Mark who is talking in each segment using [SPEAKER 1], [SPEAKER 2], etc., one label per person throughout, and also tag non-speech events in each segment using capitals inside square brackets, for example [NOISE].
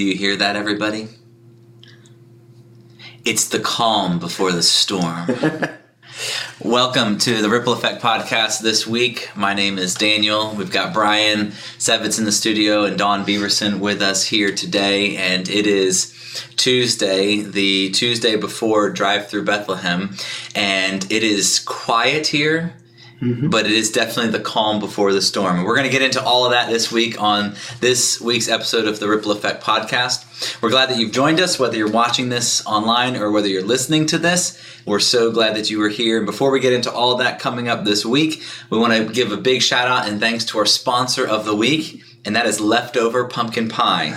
[SPEAKER 1] Do you hear that, everybody? It's the calm before the storm. [LAUGHS] Welcome to the Ripple Effect podcast this week. My name is Daniel. We've got Brian Sevitz in the studio and Dawn Beaverson with us here today, and it is Tuesday, the Tuesday before Drive Through Bethlehem, and it is quiet here. But it is definitely the calm before the storm. And we're going to get into all of that this week on this week's episode of the Ripple Effect podcast. We're glad that you've joined us, whether you're watching this online or whether you're listening to this. We're so glad that you were here. And before we get into all of that coming up this week, we want to give a big shout out and thanks to our sponsor of the week, and that is Leftover Pumpkin Pie.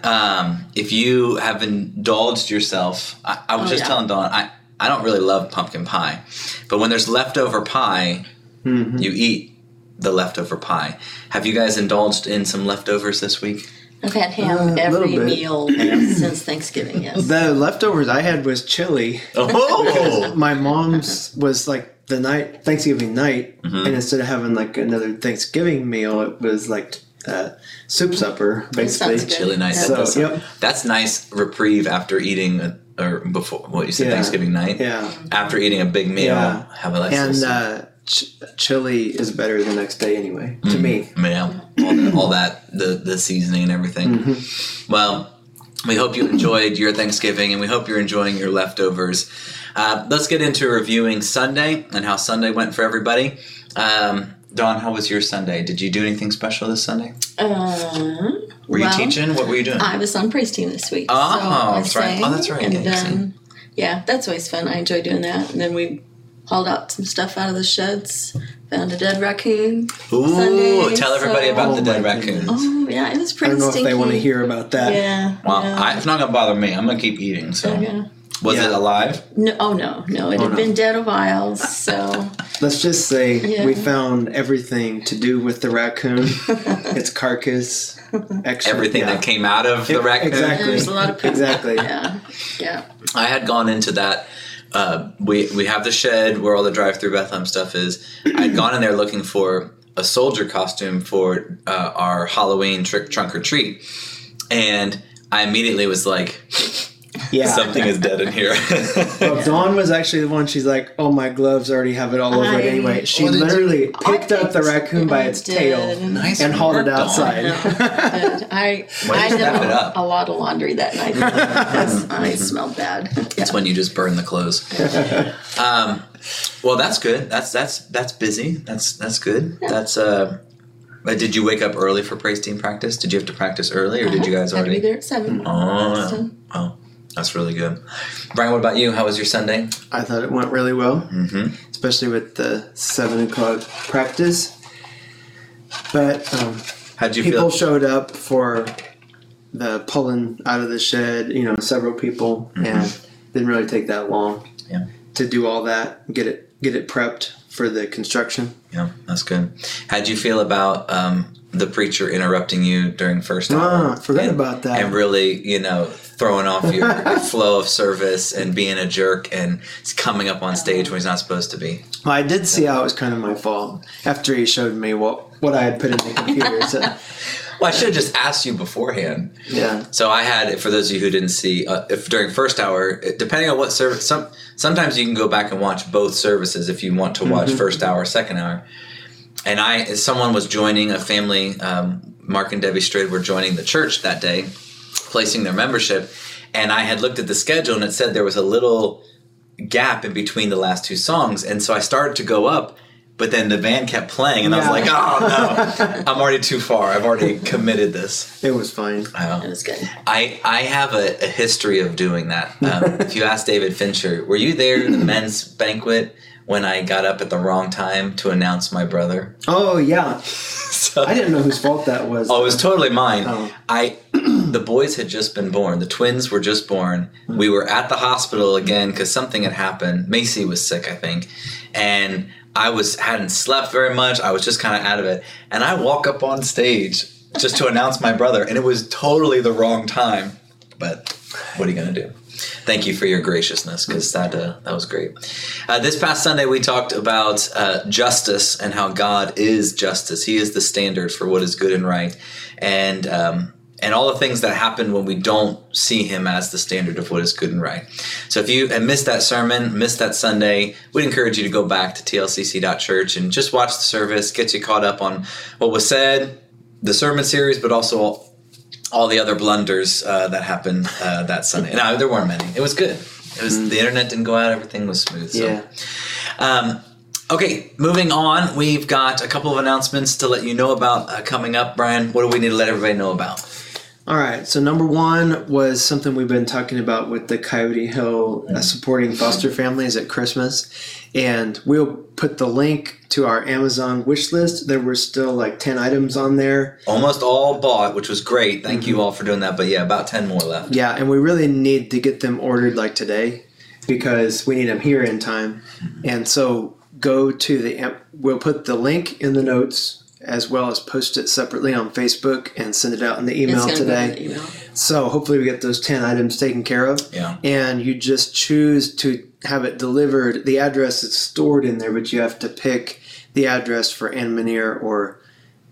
[SPEAKER 1] [LAUGHS] um, if you have indulged yourself, I, I was
[SPEAKER 2] Oh,
[SPEAKER 1] just
[SPEAKER 2] yeah.
[SPEAKER 1] telling Dawn, I, I don't really love pumpkin pie, but when there's leftover pie, you eat the leftover pie. Have you guys indulged in some leftovers this week?
[SPEAKER 2] I've had ham
[SPEAKER 3] Uh,
[SPEAKER 2] every meal [CLEARS THROAT] since Thanksgiving. Yes.
[SPEAKER 3] The leftovers I had was chili.
[SPEAKER 1] Oh,
[SPEAKER 3] My mom's [LAUGHS] was like the night Thanksgiving night,
[SPEAKER 1] Mm-hmm.
[SPEAKER 3] and instead of having like another Thanksgiving meal, it was like uh, soup supper basically.
[SPEAKER 1] chili night.
[SPEAKER 2] Yeah.
[SPEAKER 1] That
[SPEAKER 3] So,
[SPEAKER 1] sound-
[SPEAKER 3] yep.
[SPEAKER 1] That's nice reprieve after eating a, or before what you said
[SPEAKER 3] Yeah.
[SPEAKER 1] Thanksgiving night.
[SPEAKER 3] Yeah,
[SPEAKER 1] After eating a big meal,
[SPEAKER 3] Yeah.
[SPEAKER 1] have a nice
[SPEAKER 3] and uh, ch- chili is better the next day anyway. To me,
[SPEAKER 1] soup. yeah, all, the, all that the the seasoning and everything.
[SPEAKER 3] Mm-hmm.
[SPEAKER 1] Well, we hope you enjoyed your Thanksgiving, and we hope you're enjoying your leftovers. Uh, let's get into reviewing Sunday and how Sunday went for everybody. Um, Dawn, how was your Sunday? Did you do anything special this Sunday?
[SPEAKER 2] Um,
[SPEAKER 1] Were you
[SPEAKER 2] well,
[SPEAKER 1] teaching? What were you doing?
[SPEAKER 2] I was on praise team this week.
[SPEAKER 1] Oh,
[SPEAKER 2] so I
[SPEAKER 1] that's right. Oh, that's right.
[SPEAKER 2] And
[SPEAKER 1] Yeah,
[SPEAKER 2] then, yeah, that's always fun. I enjoy doing that. And then we hauled out some stuff out of the sheds. Found a dead raccoon.
[SPEAKER 1] Ooh,
[SPEAKER 2] Sunday,
[SPEAKER 1] tell everybody
[SPEAKER 2] so-
[SPEAKER 1] about the
[SPEAKER 3] Oh
[SPEAKER 1] dead raccoon.
[SPEAKER 2] Oh yeah, it was
[SPEAKER 3] I
[SPEAKER 2] pretty
[SPEAKER 3] don't know
[SPEAKER 2] stinky.
[SPEAKER 3] if they want to hear about that.
[SPEAKER 2] Yeah.
[SPEAKER 1] Well,
[SPEAKER 2] yeah.
[SPEAKER 1] I, it's not gonna bother me. I'm gonna keep eating. So,
[SPEAKER 2] yeah.
[SPEAKER 1] was
[SPEAKER 3] Yeah.
[SPEAKER 1] it alive?
[SPEAKER 2] No, oh no, no, it
[SPEAKER 3] Oh,
[SPEAKER 2] had
[SPEAKER 3] no.
[SPEAKER 2] been dead a while. So [LAUGHS]
[SPEAKER 3] Let's just say
[SPEAKER 2] Yeah.
[SPEAKER 3] we found everything to do with the raccoon, [LAUGHS] its carcass, extra,
[SPEAKER 1] Everything
[SPEAKER 3] yeah.
[SPEAKER 1] that came out of the raccoon.
[SPEAKER 3] Exactly.
[SPEAKER 2] there's a lot of poop.
[SPEAKER 3] Exactly. [LAUGHS]
[SPEAKER 2] Yeah, yeah.
[SPEAKER 1] I had gone into that. Uh, we we have the shed where all the drive-through Bethlehem stuff is. I had gone in there looking for a soldier costume for uh, our Halloween trick trunk or treat, and I immediately was like,
[SPEAKER 3] Yeah.
[SPEAKER 1] "Something is dead in here." [LAUGHS]
[SPEAKER 3] Well, Dawn was actually the one. She's like, "Oh, my gloves already have it all over it anyway." She
[SPEAKER 1] What did you-
[SPEAKER 3] literally picked up the raccoon by its
[SPEAKER 2] did.
[SPEAKER 3] tail
[SPEAKER 1] nice
[SPEAKER 3] and hauled it
[SPEAKER 1] work, Dawn.
[SPEAKER 3] outside. [LAUGHS]
[SPEAKER 2] I
[SPEAKER 1] Why
[SPEAKER 2] I
[SPEAKER 1] did you
[SPEAKER 2] did
[SPEAKER 1] wrap it
[SPEAKER 2] a, a lot of laundry that night. [LAUGHS] I smelled bad.
[SPEAKER 1] It's when you just burn the clothes. um, well, that's good. That's that's that's busy. That's that's good. That's uh. But did you wake up early for praise team practice? Did you have to practice early, or did you guys.
[SPEAKER 2] Had to be
[SPEAKER 1] already?
[SPEAKER 2] there at seven.
[SPEAKER 1] Oh, oh, that's really good. Brian, what about you? How was your Sunday?
[SPEAKER 3] I thought it went really well,
[SPEAKER 1] Mm-hmm.
[SPEAKER 3] especially with the seven o'clock practice. But um,
[SPEAKER 1] How'd you
[SPEAKER 3] people
[SPEAKER 1] feel?
[SPEAKER 3] showed up for the pulling out of the shed. You know, several people, and didn't really take that long
[SPEAKER 1] Mm-hmm. Yeah.
[SPEAKER 3] to do all that, get it get it prepped for the construction.
[SPEAKER 1] Yeah, that's good. How'd you feel about um, the preacher interrupting you during first hour?
[SPEAKER 3] Ah, forgot
[SPEAKER 1] and,
[SPEAKER 3] about that.
[SPEAKER 1] And really, you know, throwing off your [LAUGHS] flow of service and being a jerk and coming up on stage when he's not supposed to be.
[SPEAKER 3] Well, I did see how it was kind of my fault after he showed me what what I had put in the computer. So [LAUGHS]
[SPEAKER 1] Well, I should have just asked you beforehand.
[SPEAKER 3] yeah,
[SPEAKER 1] So I had, for those of you who didn't see, uh, if during first hour, depending on what service, some sometimes you can go back and watch both services if you want to watch first hour, second hour. And I, someone was joining a family. Um, Mark and Debbie Strayed were joining the church that day, placing their membership, and I had looked at the schedule and it said there was a little gap in between the last two songs, and so I started to go up. But then the band kept playing, and I was like, "Oh no, [LAUGHS] I'm already too far. I've already committed this."
[SPEAKER 3] it was fine.
[SPEAKER 1] Oh.
[SPEAKER 2] It was good.
[SPEAKER 1] I, I have a, a history of doing that. Um, [LAUGHS] if you ask David Fincher, were you there in the [CLEARS THROAT] men's banquet when I got up at the wrong time to announce my brother?
[SPEAKER 3] Oh yeah, [LAUGHS]
[SPEAKER 1] So,
[SPEAKER 3] I didn't know whose fault that was.
[SPEAKER 1] oh, it was totally mine.
[SPEAKER 3] Oh.
[SPEAKER 1] I the boys had just been born. The twins were just born. We were at the hospital again because something had happened. Macy was sick, I think, and I was hadn't slept very much. I was just kind of out of it, and I walk up on stage just to announce my brother, and it was totally the wrong time. But what are you gonna do? Thank you for your graciousness because that uh, that was great. Uh, this past Sunday we talked about uh, justice and how God is justice. He is the standard for what is good and right, and um, and all the things that happen when we don't see him as the standard of what is good and right. So if you missed that sermon, missed that Sunday, we'd encourage you to go back to tlcc.church and just watch the service, get you caught up on what was said, the sermon series, but also all, the other blunders uh, that happened uh, that Sunday. No, there weren't many. It was good. It was the internet didn't go out. Everything was smooth. So.
[SPEAKER 3] Yeah.
[SPEAKER 1] Um, okay, moving on. We've got a couple of announcements to let you know about uh, coming up. Brian, what do we need to let everybody know about?
[SPEAKER 3] All right. So number one was something we've been talking about with the Coyote Hill uh, supporting foster families at Christmas, and we'll put the link to our Amazon wish list. There were still like ten items on there.
[SPEAKER 1] Almost all bought, which was great. Thank you all for doing that. But yeah, about 10 more left.
[SPEAKER 3] Yeah, and we really need to get them ordered like today because we need them here in time. And so go to the we'll put the link in the notes as well as post it separately on Facebook and send it out in the email
[SPEAKER 2] It's gonna in
[SPEAKER 3] today.
[SPEAKER 2] the email.
[SPEAKER 3] So hopefully we get those 10 items taken care of.
[SPEAKER 1] Yeah.
[SPEAKER 3] And you just choose to have it delivered. The address is stored in there, but you have to pick the address for Ann Manier or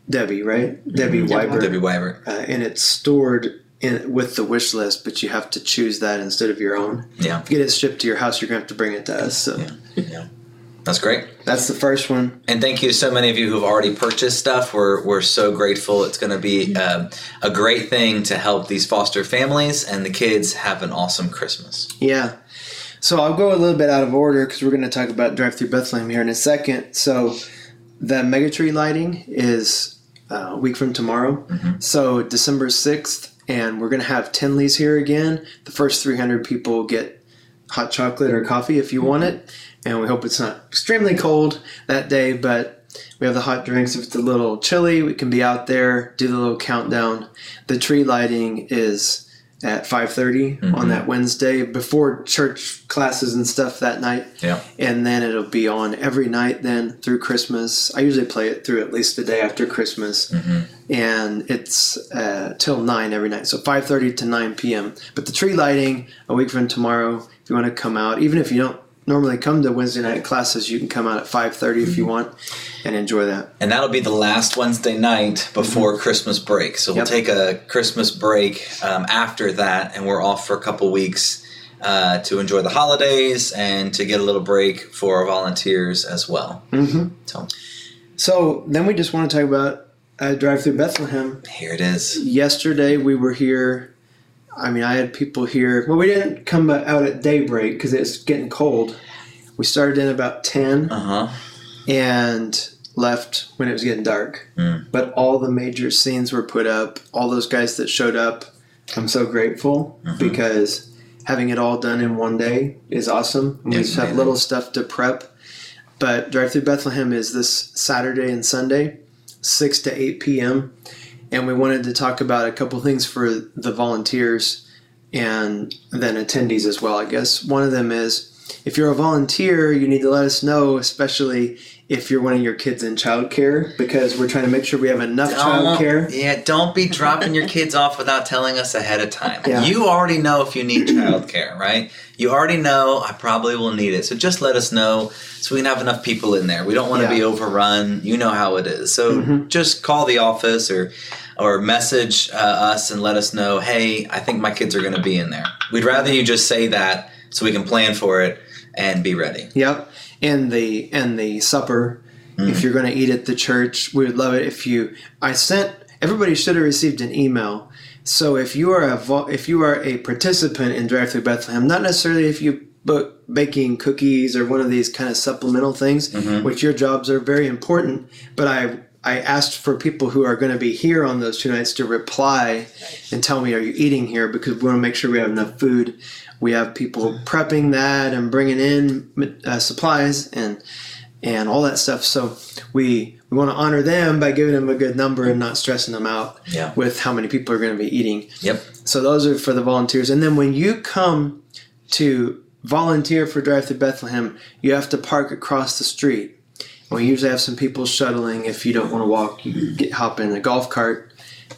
[SPEAKER 3] Debbie, right? Debbie Weiber.
[SPEAKER 1] Debbie Wyber.
[SPEAKER 3] Uh, and it's stored in, with the wish list, but you have to choose that instead of your own.
[SPEAKER 1] Yeah.
[SPEAKER 3] If you get it shipped to your house, you're going to have to bring it to us. So
[SPEAKER 1] Yeah. That's great.
[SPEAKER 3] that's the first one.
[SPEAKER 1] And thank you to so many of you who've already purchased stuff. We're, we're so grateful. It's going to be uh, a great thing to help these foster families and the kids have an awesome Christmas.
[SPEAKER 3] Yeah. So I'll go a little bit out of order because we're going to talk about Drive Through Bethlehem here in a second. So the Megatree lighting is uh, a week from tomorrow. So December 6th, and we're going to have Tinley's here again. The first 300 people get hot chocolate or coffee if you want it. And we hope it's not extremely cold that day, but we have the hot drinks. If it's a little chilly, we can be out there, do the little countdown. The tree lighting is at 5.30 on that wednesday before church classes and stuff that night.
[SPEAKER 1] Yeah.
[SPEAKER 3] and then it'll be on every night then through christmas. I usually play it through at least the day after christmas. And it's uh, till 9 every night. So 5.30 to 9 p.m but the tree lighting a week from tomorrow if you want to come out even if you don't normally come to wednesday night classes you can come out at 5.30 if you want and enjoy that
[SPEAKER 1] And that'll be the last Wednesday night before Christmas break. So we'll
[SPEAKER 3] Mm-hmm. Yep.
[SPEAKER 1] take a Christmas break um, after that, and we're off for a couple weeks uh, to enjoy the holidays and to get a little break for our volunteers as well.
[SPEAKER 3] mm-hmm.
[SPEAKER 1] So
[SPEAKER 3] so then we just want to talk about uh, drive through bethlehem
[SPEAKER 1] here it is.
[SPEAKER 3] yesterday we were here i mean i had people here. Well we didn't come out at daybreak because it's getting cold. We started in about 10
[SPEAKER 1] Uh huh.
[SPEAKER 3] and left when it was getting dark.
[SPEAKER 1] Mm.
[SPEAKER 3] but all the major scenes were put up. All those guys that showed up i'm so grateful
[SPEAKER 1] Mm-hmm.
[SPEAKER 3] because having it all done in one day is awesome. We just have little stuff to prep. But drive through bethlehem is this saturday and sunday 6 to 8 p.m and we wanted to talk about a couple things for the volunteers and then attendees as well i guess. One of them is if you're a volunteer you need to let us know especially if you're one of your kids in childcare because we're trying to make sure we have enough childcare
[SPEAKER 1] Yeah, don't be dropping your kids off without telling us ahead of time.
[SPEAKER 3] Yeah.
[SPEAKER 1] You already know if you need childcare, right? You already know I probably will need it. So just let us know so we can have enough people in there. We don't want to
[SPEAKER 3] Yeah.
[SPEAKER 1] be overrun. You know how it is. So
[SPEAKER 3] Mhm.
[SPEAKER 1] just call the office or or message uh, us and let us know, "Hey, I think my kids are going to be in there." We'd rather you just say that so we can plan for it and be ready.
[SPEAKER 3] Yep. And the and the supper, if mm-hmm. you're going to eat at the church, we would love it if you. I sent everybody should have received an email. So if you are a if you are a participant in Drive Through Bethlehem, not necessarily if you book baking cookies or one of these kind of supplemental things, mm-hmm. which your jobs are very important, but I. I asked for people who are going to be here on those two nights to reply and tell me, are you eating here? Because we want to make sure we have enough food. We have people prepping that and bringing in uh, supplies and and all that stuff. So we we want to honor them by giving them a good number and not stressing them out
[SPEAKER 1] Yeah.
[SPEAKER 3] with how many people are going to be eating.
[SPEAKER 1] Yep.
[SPEAKER 3] So those are for the volunteers. And then when you come to volunteer for Drive Through Bethlehem, you have to park across the street. And we usually have some people shuttling. If you don't want to walk, you get hop in a golf cart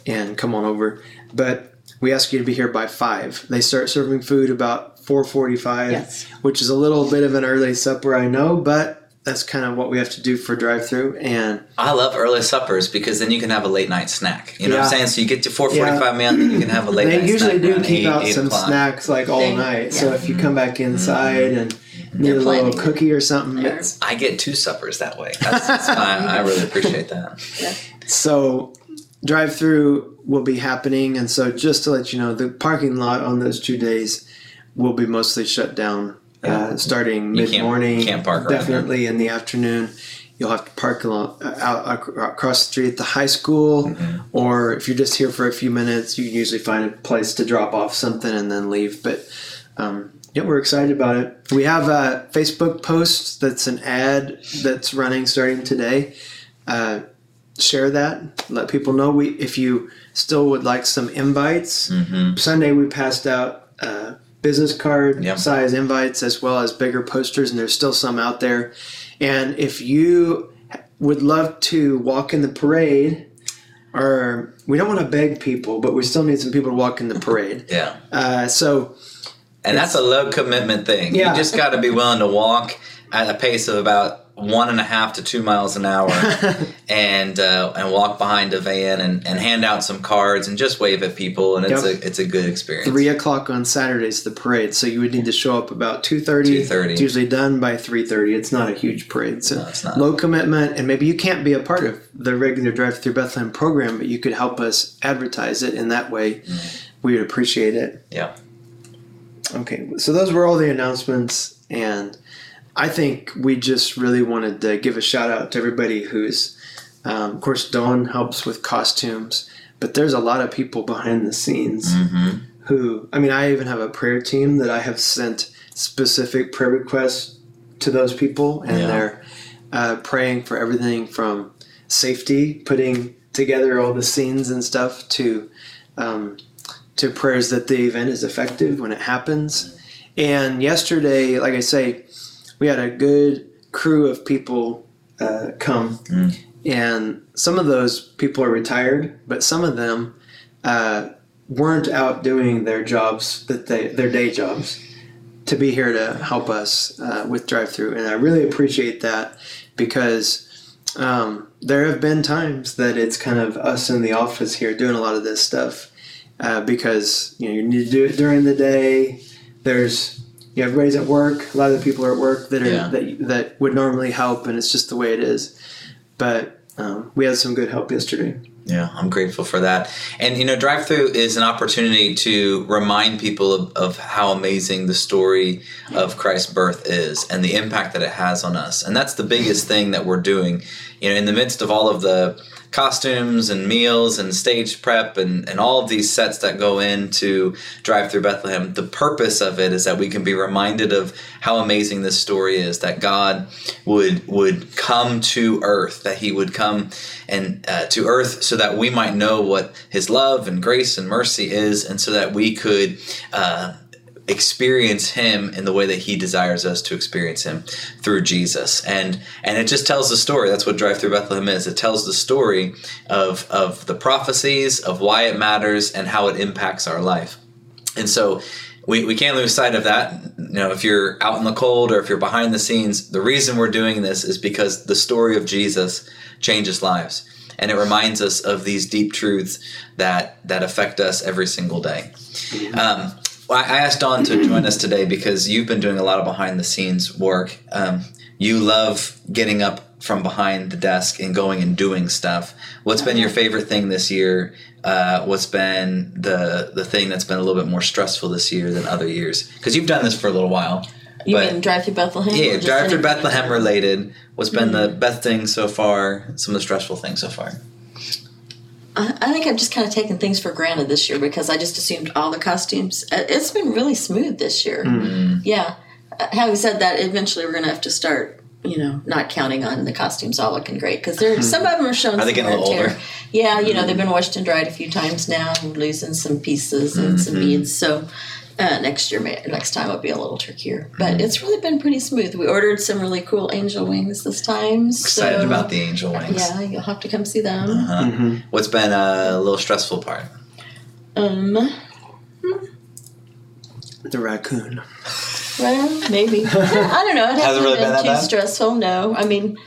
[SPEAKER 3] and come on over. But we ask you to be here by five. They start serving food about four forty-five,
[SPEAKER 2] Yes.
[SPEAKER 3] which is a little bit of an early supper, I know, but that's kind of what we have to do for drive through. And
[SPEAKER 1] I love early suppers because then you can have a late night snack. You know what I'm saying? So you get to 4:45
[SPEAKER 3] Yeah.
[SPEAKER 1] meal, then you can have a late
[SPEAKER 3] they
[SPEAKER 1] night snack.
[SPEAKER 3] They
[SPEAKER 1] usually do
[SPEAKER 3] keep
[SPEAKER 1] 8,
[SPEAKER 3] out
[SPEAKER 1] 8
[SPEAKER 3] some
[SPEAKER 1] o'clock.
[SPEAKER 3] snacks like all
[SPEAKER 2] They-
[SPEAKER 3] night. So if you come back mm-hmm. inside and need a
[SPEAKER 2] They're
[SPEAKER 3] little
[SPEAKER 2] planning.
[SPEAKER 3] cookie or something, it's,
[SPEAKER 1] I get two suppers that way. That's, that's fine. I really appreciate that.
[SPEAKER 3] So, drive through will be happening, and so just to let you know, the parking lot on those two days will be mostly shut down, uh, starting
[SPEAKER 1] You can't-
[SPEAKER 3] mid morning.
[SPEAKER 1] can't park
[SPEAKER 3] Definitely in the afternoon. You'll have to park along, uh, out across the street at the high school,
[SPEAKER 1] Mm-hmm.
[SPEAKER 3] or if you're just here for a few minutes, you can usually find a place to drop off something and then leave. But um, yeah, we're excited about it. We have a Facebook post that's an ad that's running starting today. Uh, share that. Let people know we if you still would like some invites.
[SPEAKER 1] hmm
[SPEAKER 3] Sunday we passed out uh, business card
[SPEAKER 1] Yep.
[SPEAKER 3] size invites as well as bigger posters, and there's still some out there. And if you would love to walk in the parade, or we don't want to beg people, but we still need some people to walk in the parade.
[SPEAKER 1] Yeah.
[SPEAKER 3] Uh, so
[SPEAKER 1] And that's a low commitment thing.
[SPEAKER 3] Yeah.
[SPEAKER 1] You just got to be willing to walk at a pace of about one and a half to two miles an hour [LAUGHS] and uh, and walk behind a van and, and hand out some cards and just wave at people and it's
[SPEAKER 3] Yep.
[SPEAKER 1] a it's a good experience.
[SPEAKER 3] three o'clock on Saturdays the parade, so you would need to show up about two thirty.
[SPEAKER 1] 2:30.
[SPEAKER 3] It's usually done by three thirty. It's not a huge parade, so
[SPEAKER 1] No, it's not.
[SPEAKER 3] low commitment, and maybe you can't be a part of the regular Drive Through Bethlehem program, but you could help us advertise it in that way.
[SPEAKER 1] Mm.
[SPEAKER 3] We would appreciate it.
[SPEAKER 1] Yeah.
[SPEAKER 3] Okay, so those were all the announcements, and I think we just really wanted to give a shout out to everybody who's, um, of course, Dawn helps with costumes, but there's a lot of people behind the scenes
[SPEAKER 1] hmm
[SPEAKER 3] who I mean I even have a prayer team that I have sent specific prayer requests to those people and
[SPEAKER 1] Yeah.
[SPEAKER 3] they're uh, praying for everything from safety putting together all the scenes and stuff to um, to prayers that the event is effective when it happens. And yesterday like I say we had a good crew of people uh, come.
[SPEAKER 1] Mm.
[SPEAKER 3] and some of those people are retired but some of them uh, weren't out doing their jobs that they their day jobs to be here to help us uh, with drive through and i really appreciate that because um, there have been times that it's kind of us in the office here doing a lot of this stuff uh, because you know you need to do it during the day there's you know, everybody's at work a lot of the people are at work that are
[SPEAKER 1] Yeah.
[SPEAKER 3] that, that would normally help and it's just the way it is but um, we had some good help yesterday
[SPEAKER 1] Yeah, I'm grateful for that. And you know, drive through is an opportunity to remind people of, of how amazing the story of Christ's birth is and the impact that it has on us. And that's the biggest thing that we're doing. You know, in the midst of all of the costumes and meals and stage prep and, and all of these sets that go into Drive Through Bethlehem, the purpose of it is that we can be reminded of how amazing this story is that God would would come to earth, that he would come and uh, to earth so that we might know what his love and grace and mercy is and so that we could uh, experience him in the way that he desires us to experience him through Jesus. And and it just tells the story. That's what Drive Through Bethlehem is. It tells the story of of the prophecies, of why it matters and how it impacts our life. And so we, we can't lose sight of that. You know, if you're out in the cold or if you're behind the scenes, the reason we're doing this is because the story of Jesus changes lives. And it reminds us of these deep truths that that affect us every single day. Um, well, I I asked Dawn to join us today because you've been doing a lot of behind the scenes work. Um, you love getting up from behind the desk and going and doing stuff. What's been your favorite thing this year? Uh, what's been the the thing that's been a little bit more stressful this year than other years? Because you've done this for a little while.
[SPEAKER 2] You
[SPEAKER 1] But-
[SPEAKER 2] mean drive through Bethlehem?
[SPEAKER 1] Yeah, drive through? Bethlehem related. What's been the best thing so far? Some of the stressful things so far.
[SPEAKER 2] I, I think I've just kind of taken things for granted this year because I just assumed all the costumes. uh, It's been really smooth this year.
[SPEAKER 1] Mm-hmm.
[SPEAKER 2] Yeah. Uh, Having said that, eventually we're going to have to start, you know, not counting on the costumes all looking great because there some of them are showing.
[SPEAKER 1] Are they getting a little older?
[SPEAKER 2] Yeah, you know they've been washed and dried a few times now, losing some pieces and some
[SPEAKER 1] Mm-hmm.
[SPEAKER 2] beads. So uh, next year, may, next time will be a little trickier. But
[SPEAKER 1] Mm-hmm.
[SPEAKER 2] it's really been pretty smooth. We ordered some really cool angel wings this time.
[SPEAKER 1] Excited about the angel wings.
[SPEAKER 2] Yeah, you'll have to come see them.
[SPEAKER 1] Uh-huh. What's been a little stressful part?
[SPEAKER 2] Um,
[SPEAKER 3] the raccoon
[SPEAKER 2] Well, maybe. [LAUGHS] I don't know. It hasn't,
[SPEAKER 1] really
[SPEAKER 2] been,
[SPEAKER 1] been that
[SPEAKER 2] too
[SPEAKER 1] bad?
[SPEAKER 2] stressful. No, I mean,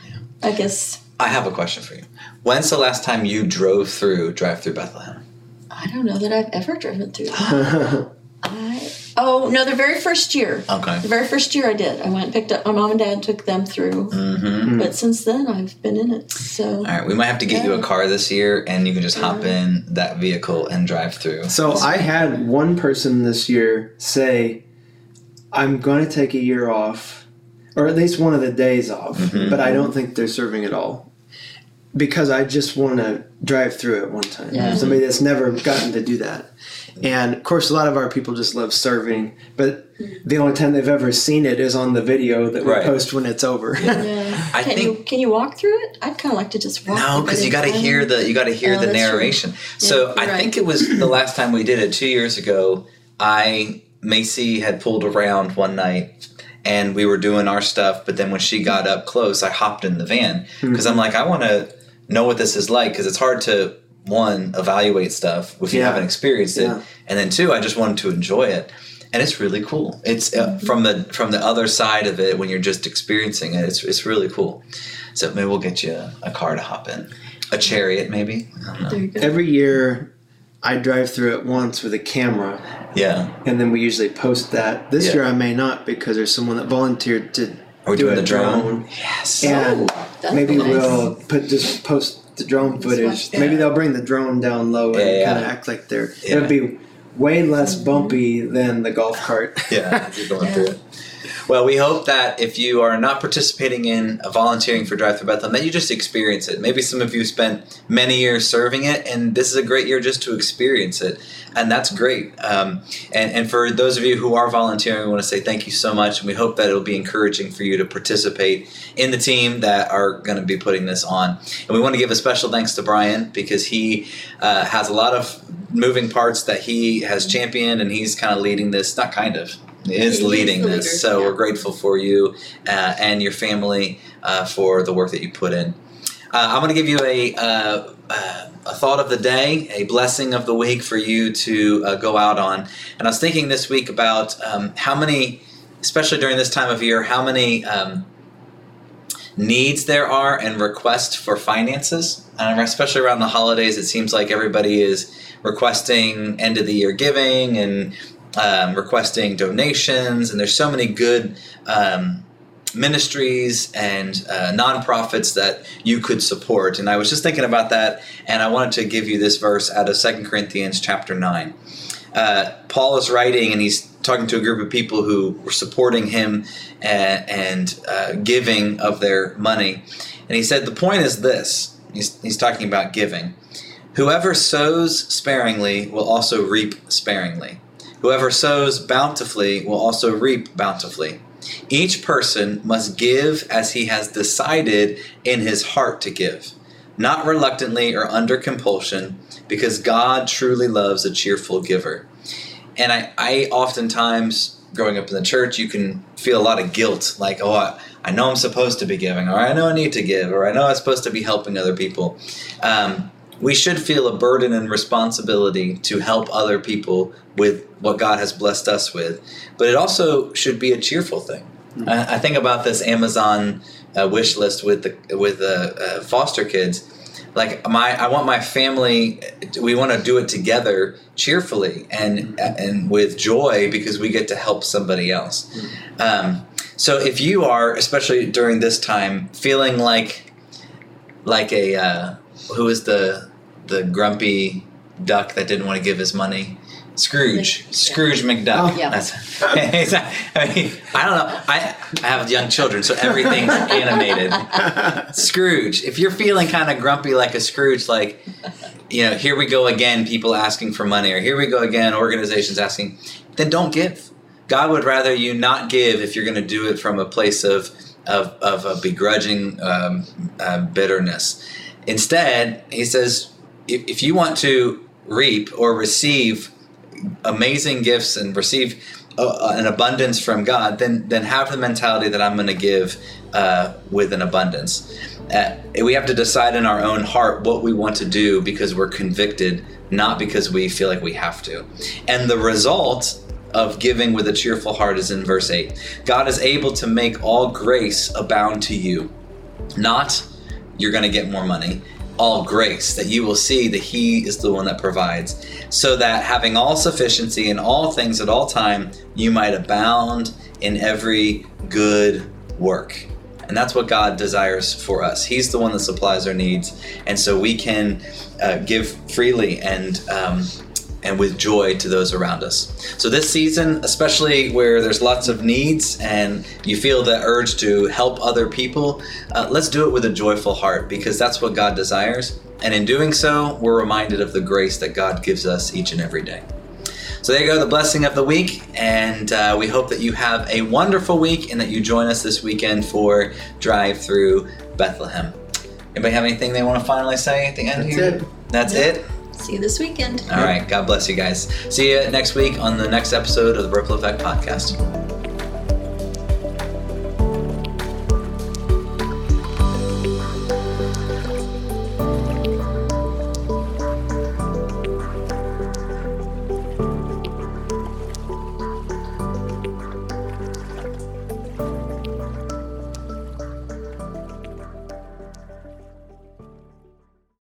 [SPEAKER 2] I guess
[SPEAKER 1] I have a question for you. When's the last time you drove through drive through Bethlehem?
[SPEAKER 2] I don't know that I've ever driven through. [LAUGHS] that. I oh no, the very first year.
[SPEAKER 1] Okay.
[SPEAKER 2] The very first year I did. I went and picked up my mom and dad took them through.
[SPEAKER 1] Mm-hmm.
[SPEAKER 2] But since then I've been in it. So
[SPEAKER 1] All right, we might have to get you a car this year, and you can just hop in that vehicle and drive through.
[SPEAKER 3] So I had one person this year say, "I'm going to take a year off, or at least one of the days off,
[SPEAKER 1] Mhm.
[SPEAKER 3] but I don't think they're serving at all because I just want to drive through it one time."
[SPEAKER 2] Yeah.
[SPEAKER 3] Somebody that's never gotten to do that, and of course, a lot of our people just love serving, but the only time they've ever seen it is on the video that we
[SPEAKER 1] Right.
[SPEAKER 3] post when it's over.
[SPEAKER 2] yeah. [LAUGHS]
[SPEAKER 1] I
[SPEAKER 2] can
[SPEAKER 1] think-
[SPEAKER 2] you can you walk through it? I'd kinda like to just walk
[SPEAKER 1] No, because you got to hear the you got to hear
[SPEAKER 2] Oh,
[SPEAKER 1] the
[SPEAKER 2] that's true.
[SPEAKER 1] narration.
[SPEAKER 2] Yeah,
[SPEAKER 1] so I
[SPEAKER 2] right.
[SPEAKER 1] think it was the [LAUGHS] last time we did it two years ago. I Macy had pulled around one night, and we were doing our stuff. But then when she got up close, I hopped in the van hmm. because I'm like, I want to know what this is like because it's hard to one evaluate stuff if you
[SPEAKER 3] Yeah.
[SPEAKER 1] haven't experienced it,
[SPEAKER 3] Yeah.
[SPEAKER 1] and then two, I just wanted to enjoy it. And it's really cool. It's uh, from the from the other side of it when you're just experiencing it. It's it's really cool. So maybe we'll get you a, a car to hop in, a chariot maybe. I don't know.
[SPEAKER 2] There you go.
[SPEAKER 3] Every year, I drive through it once with a camera,
[SPEAKER 1] Yeah.
[SPEAKER 3] and then we usually post that. This
[SPEAKER 1] Yeah.
[SPEAKER 3] year, I may not because there's someone that volunteered to
[SPEAKER 1] Are we
[SPEAKER 3] do
[SPEAKER 1] doing
[SPEAKER 3] a
[SPEAKER 1] the drone? Yes.
[SPEAKER 3] and
[SPEAKER 2] That'd
[SPEAKER 3] maybe
[SPEAKER 2] nice.
[SPEAKER 3] we'll put just post the drone footage.
[SPEAKER 2] watch.
[SPEAKER 3] Maybe they'll bring the drone down low and
[SPEAKER 1] Yeah, yeah.
[SPEAKER 3] kind of act like they're.
[SPEAKER 1] Yeah.
[SPEAKER 3] It'll be way less bumpy than the golf cart.
[SPEAKER 1] yeah, as you're going
[SPEAKER 2] Yeah.
[SPEAKER 1] through it. Well, we hope that if you are not participating in volunteering for Drive Through Bethlehem, that you just experience it. Maybe some of you spent many years serving it, and this is a great year just to experience it, and that's great. Um, and, and for those of you who are volunteering, we want to say thank you so much, and we hope that it'll be encouraging for you to participate in the team that are going to be putting this on. And we want to give a special thanks to Brian because he uh, has a lot of moving parts that he has championed, and he's kind of leading this. Not kind of.
[SPEAKER 2] Is
[SPEAKER 1] leading
[SPEAKER 2] the
[SPEAKER 1] this,
[SPEAKER 2] leader,
[SPEAKER 1] so
[SPEAKER 2] yeah.
[SPEAKER 1] we're grateful for you uh, and your family uh, for the work that you put in. Uh, I'm going to give you a uh, uh, a thought of the day, a blessing of the week for you to uh, go out on. And I was thinking this week about um, how many, especially during this time of year, how many um, needs there are and requests for finances. And especially around the holidays, it seems like everybody is requesting end of the year giving and um, requesting donations. And there's so many good um, ministries and uh, nonprofits that you could support. And I was just thinking about that, and I wanted to give you this verse out of Second Corinthians chapter 9. Uh, Paul is writing, and he's talking to a group of people who were supporting him and, and uh, giving of their money. And he said, The point is this he's, he's talking about giving. Whoever sows sparingly will also reap sparingly. Whoever sows bountifully will also reap bountifully. Each person must give as he has decided in his heart to give, not reluctantly or under compulsion, because God truly loves a cheerful giver. And I, I oftentimes, growing up in the church, you can feel a lot of guilt like, oh, I, I know I'm supposed to be giving, or I know I need to give, or I know I'm supposed to be helping other people. Um, we should feel a burden and responsibility to help other people with what God has blessed us with, but it also should be a cheerful thing. I, I think about this Amazon uh, wish list with the with uh, uh, foster kids. Like my, I want my family. We want to do it together, cheerfully and and with joy because we get to help somebody else. Um, so if you are, especially during this time, feeling like like a uh, who is the the grumpy duck that didn't want to give his money. Scrooge,
[SPEAKER 2] Yeah.
[SPEAKER 1] Scrooge McDuck.
[SPEAKER 3] Oh.
[SPEAKER 2] Yeah.
[SPEAKER 1] That's, I [LAUGHS] mean, I don't know. I I have young children, so everything's [LAUGHS] animated. Scrooge. If you're feeling kind of grumpy like a Scrooge, like you know, here we go again, people asking for money, or here we go again, organizations asking, then don't give. God would rather you not give if you're going to do it from a place of of, of a begrudging um, uh, bitterness. Instead, He says, if, if you want to reap or receive amazing gifts and receive uh, an abundance from God, then then have the mentality that I'm going to give uh, with an abundance. Uh, we have to decide in our own heart what we want to do because we're convicted, not because we feel like we have to. And the result of giving with a cheerful heart is in verse 8. God is able to make all grace abound to you. Not you're going to get more money, all grace, that you will see that He is the one that provides, so that having all sufficiency in all things at all time, you might abound in every good work. And that's what God desires for us. He's the one that supplies our needs, and so we can uh, give freely and um, and with joy to those around us. So this season, especially where there's lots of needs and you feel the urge to help other people, uh, let's do it with a joyful heart because that's what God desires. And in doing so, we're reminded of the grace that God gives us each and every day. So there you go, the blessing of the week. And uh, we hope that you have a wonderful week and that you join us this weekend for Drive Through Bethlehem. Anybody have anything they want to finally say at the end
[SPEAKER 3] That's
[SPEAKER 1] here?
[SPEAKER 3] it.
[SPEAKER 1] That's
[SPEAKER 2] Yeah.
[SPEAKER 1] it.
[SPEAKER 2] See you this weekend.
[SPEAKER 1] All right. God bless you guys. See you next week on the next episode of the Ripple Effect Podcast.